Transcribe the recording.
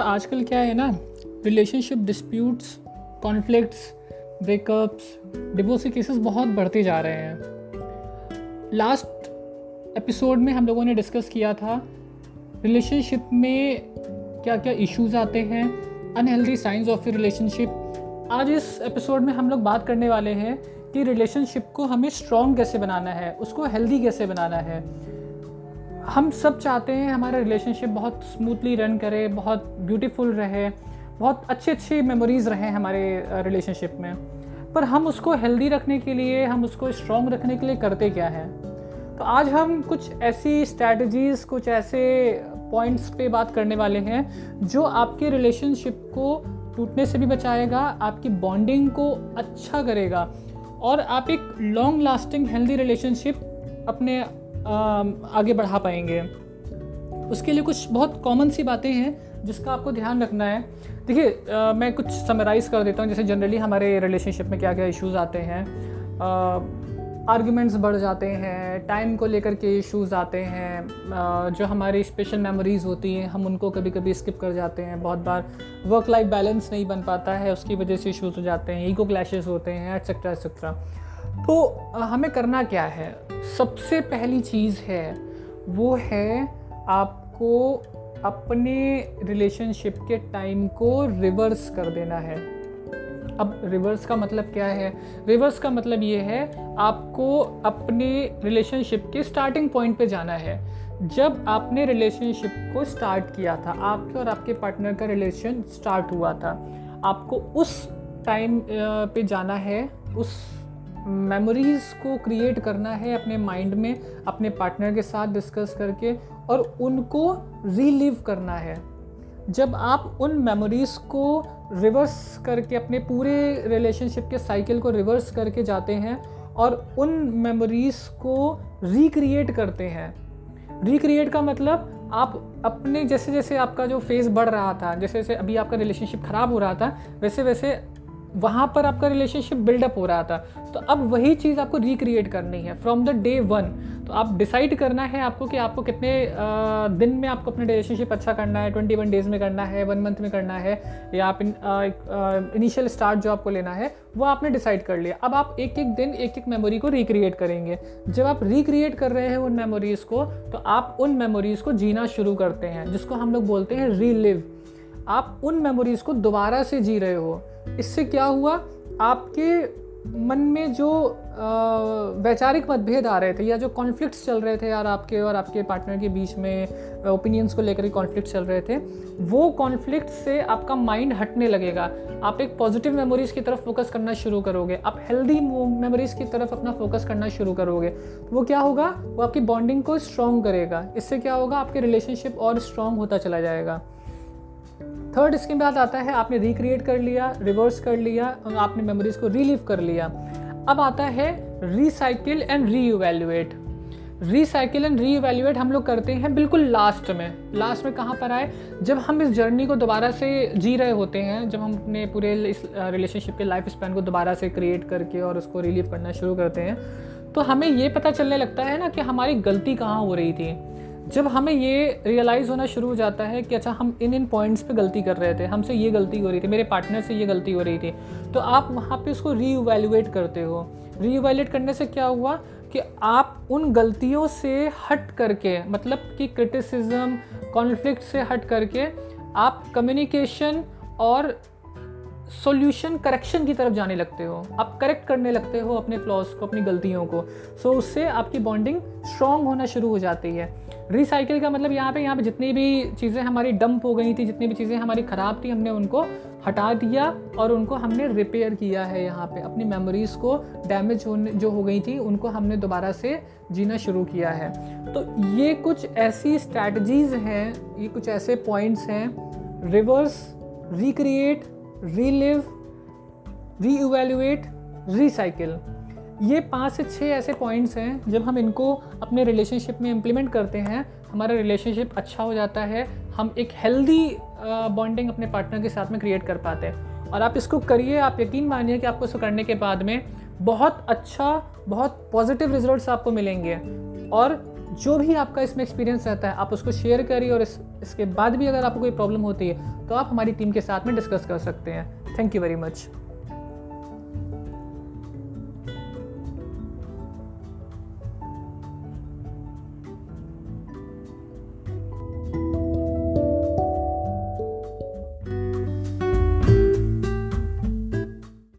आजकल क्या है ना relationship disputes conflicts breakups divorce के केसेस बहुत बढ़ते जा रहे हैं। लास्ट एपिसोड में हम लोगों ने डिस्कस किया था रिलेशनशिप में क्या क्या इश्यूज़ आते हैं अनहेल्दी साइंस ऑफ़ रिलेशनशिप आज इस एपिसोड में हम लोग बात करने वाले हैं कि रिलेशनशिप को हमें स्ट्रॉन्ग कैसे बनाना है, उसको हेल्दी कैसे बनाना है। हम सब चाहते हैं हमारा रिलेशनशिप बहुत स्मूथली रन करे, बहुत ब्यूटीफुल रहे, बहुत अच्छी अच्छी मेमोरीज़ रहें हमारे रिलेशनशिप में। पर हम उसको हेल्दी रखने के लिए, हम उसको स्ट्रॉन्ग रखने के लिए करते क्या है? तो आज हम कुछ ऐसी स्ट्रैटेजीज़ कुछ ऐसे पॉइंट्स पे बात करने वाले हैं, जो आपके रिलेशनशिप को टूटने से भी बचाएगा, आपकी बॉन्डिंग को अच्छा करेगा और आप एक लॉन्ग लास्टिंग हेल्दी रिलेशनशिप अपने आगे बढ़ा पाएँगे। उसके लिए कुछ बहुत कॉमन सी बातें हैं जिसका आपको ध्यान रखना है। देखिए मैं कुछ समराइज़ कर देता हूँ। जैसे जनरली हमारे रिलेशनशिप में क्या क्या इश्यूज़ आते हैं। आर्ग्यूमेंट्स बढ़ जाते हैं टाइम को लेकर के इश्यूज़ आते हैं। जो हमारी स्पेशल मेमोरीज़ होती हैं, हम उनको कभी कभी स्किप कर जाते हैं। बहुत बार वर्क लाइफ बैलेंस नहीं बन पाता है, उसकी वजह से इश्यूज़ हो जाते हैं ईगो क्लैशेस होते हैं एट्सेट्रा एट्सेट्रा तो हमें करना क्या है? सबसे पहली चीज़ है, वो है आपको अपने रिलेशनशिप के टाइम को रिवर्स कर देना है। अब रिवर्स का मतलब क्या है? रिवर्स का मतलब ये है, आपको अपने रिलेशनशिप के स्टार्टिंग पॉइंट पे जाना है। जब आपने रिलेशनशिप को स्टार्ट किया था, आपके और आपके पार्टनर का रिलेशन स्टार्ट हुआ था, आपको उस टाइम पे जाना है, उस मेमोरीज़ को क्रिएट करना है अपने माइंड में, अपने पार्टनर के साथ डिस्कस करके और उनको रीलिव करना है। जब आप उन मेमोरीज़ को रिवर्स करके, अपने पूरे रिलेशनशिप के साइकिल को रिवर्स करके जाते हैं और उन मेमोरीज़ को रिक्रिएट करते हैं। रिक्रिएट का मतलब आप अपने जैसे जैसे आपका जो फ़ेज़ बढ़ रहा था जैसे जैसे अभी आपका रिलेशनशिप ख़राब हो रहा था वैसे वैसे वहाँ पर आपका रिलेशनशिप बिल्डअप हो रहा था। तो अब वही चीज़ आपको रिक्रिएट करनी है फ्रॉम द डे वन तो आप डिसाइड करना है आपको कि आपको कितने दिन में आपको अपने रिलेशनशिप अच्छा करना है ट्वेंटी वन डेज़ में करना है वन मंथ में करना है, या आप इनिशियल स्टार्ट जो आपको लेना है, वो आपने डिसाइड कर लिया। अब आप एक एक दिन एक एक मेमोरी को रिक्रिएट करेंगे। जब आप रिक्रिएट कर रहे हैं उन मेमोरीज़ को तो आप उन मेमोरीज़ को जीना शुरू करते हैं, जिसको हम लोग बोलते हैं रीलिव आप उन मेमोरीज़ को दोबारा से जी रहे हो। इससे क्या हुआ? आपके मन में जो वैचारिक मतभेद आ रहे थे या जो कॉन्फ्लिक्ट्स चल रहे थे यार आपके और आपके पार्टनर के बीच में ओपिनियंस को लेकर कॉन्फ्लिक्ट चल रहे थे, वो कॉन्फ्लिक्ट से आपका माइंड हटने लगेगा। आप एक पॉजिटिव मेमोरीज़ की तरफ़ फोकस करना शुरू करोगे। आप हेल्दी मेमोरीज़ की तरफ़ अपना फोकस करना शुरू करोगे। वो क्या होगा? वो आपकी बॉन्डिंग को स्ट्रॉन्ग करेगा। इससे क्या होगा? आपके रिलेशनशिप और स्ट्रॉन्ग होता चला जाएगा। थर्ड इसके बाद आता है, आपने रिक्रिएट कर लिया रिवर्स कर लिया, और आपने मेमोरीज को रिलीव कर लिया। अब आता है recycle and reevaluate recycle and reevaluate हम लोग करते हैं बिल्कुल लास्ट में। लास्ट में कहाँ पर आए? जब हम इस जर्नी को दोबारा से जी रहे होते हैं, जब हम अपने पूरे इस रिलेशनशिप के लाइफ स्पैन को दोबारा से क्रिएट करके और उसको रिलीव करना शुरू करते हैं तो हमें ये पता चलने लगता है ना कि हमारी गलती कहाँ हो रही थी। जब हमें ये रियलाइज़ होना शुरू हो जाता है कि अच्छा हम इन इन पॉइंट्स पे गलती कर रहे थे हमसे ये गलती हो रही थी मेरे पार्टनर से ये गलती हो रही थी तो आप वहाँ पे उसको री करते हो। री करने से क्या हुआ कि आप उन गलतियों से हट करके मतलब कि क्रिटिसिज्म कॉन्फ्लिक्ट से हट करके आप कम्युनिकेशन और सॉल्यूशन करेक्शन की तरफ़ जाने लगते हो। आप करेक्ट करने लगते हो अपने फ्लॉज को अपनी गलतियों को। सो so, उससे आपकी बॉन्डिंग स्ट्रॉन्ग होना शुरू हो जाती है। रिसाइकिल का मतलब यहाँ पे यहाँ पे जितनी भी चीज़ें हमारी डंप हो गई थी, जितनी भी चीज़ें हमारी ख़राब थी, हमने उनको हटा दिया और उनको हमने रिपेयर किया है यहाँ पे। अपनी मेमोरीज़ को डैमेज होने, जो हो गई थी, उनको हमने दोबारा से जीना शुरू किया है। तो ये कुछ ऐसी स्ट्रैटजीज़ हैं, ये कुछ ऐसे पॉइंट्स हैं। Reverse recreate relive reevaluate recycle ये पाँच से छः ऐसे पॉइंट्स हैं जब हम इनको अपने रिलेशनशिप में इम्प्लीमेंट करते हैं हमारा रिलेशनशिप अच्छा हो जाता है हम एक हेल्दी बॉन्डिंग अपने पार्टनर के साथ में क्रिएट कर पाते हैं। और आप इसको करिए आप यकीन मानिए कि आपको इसको करने के बाद में बहुत अच्छा बहुत पॉजिटिव रिजल्ट्स आपको मिलेंगे। और जो भी आपका इसमें एक्सपीरियंस रहता है आप उसको शेयर करिए और इस, इसके बाद भी अगर आपको कोई प्रॉब्लम होती है तो आप हमारी टीम के साथ में डिस्कस कर सकते हैं। Thank you very much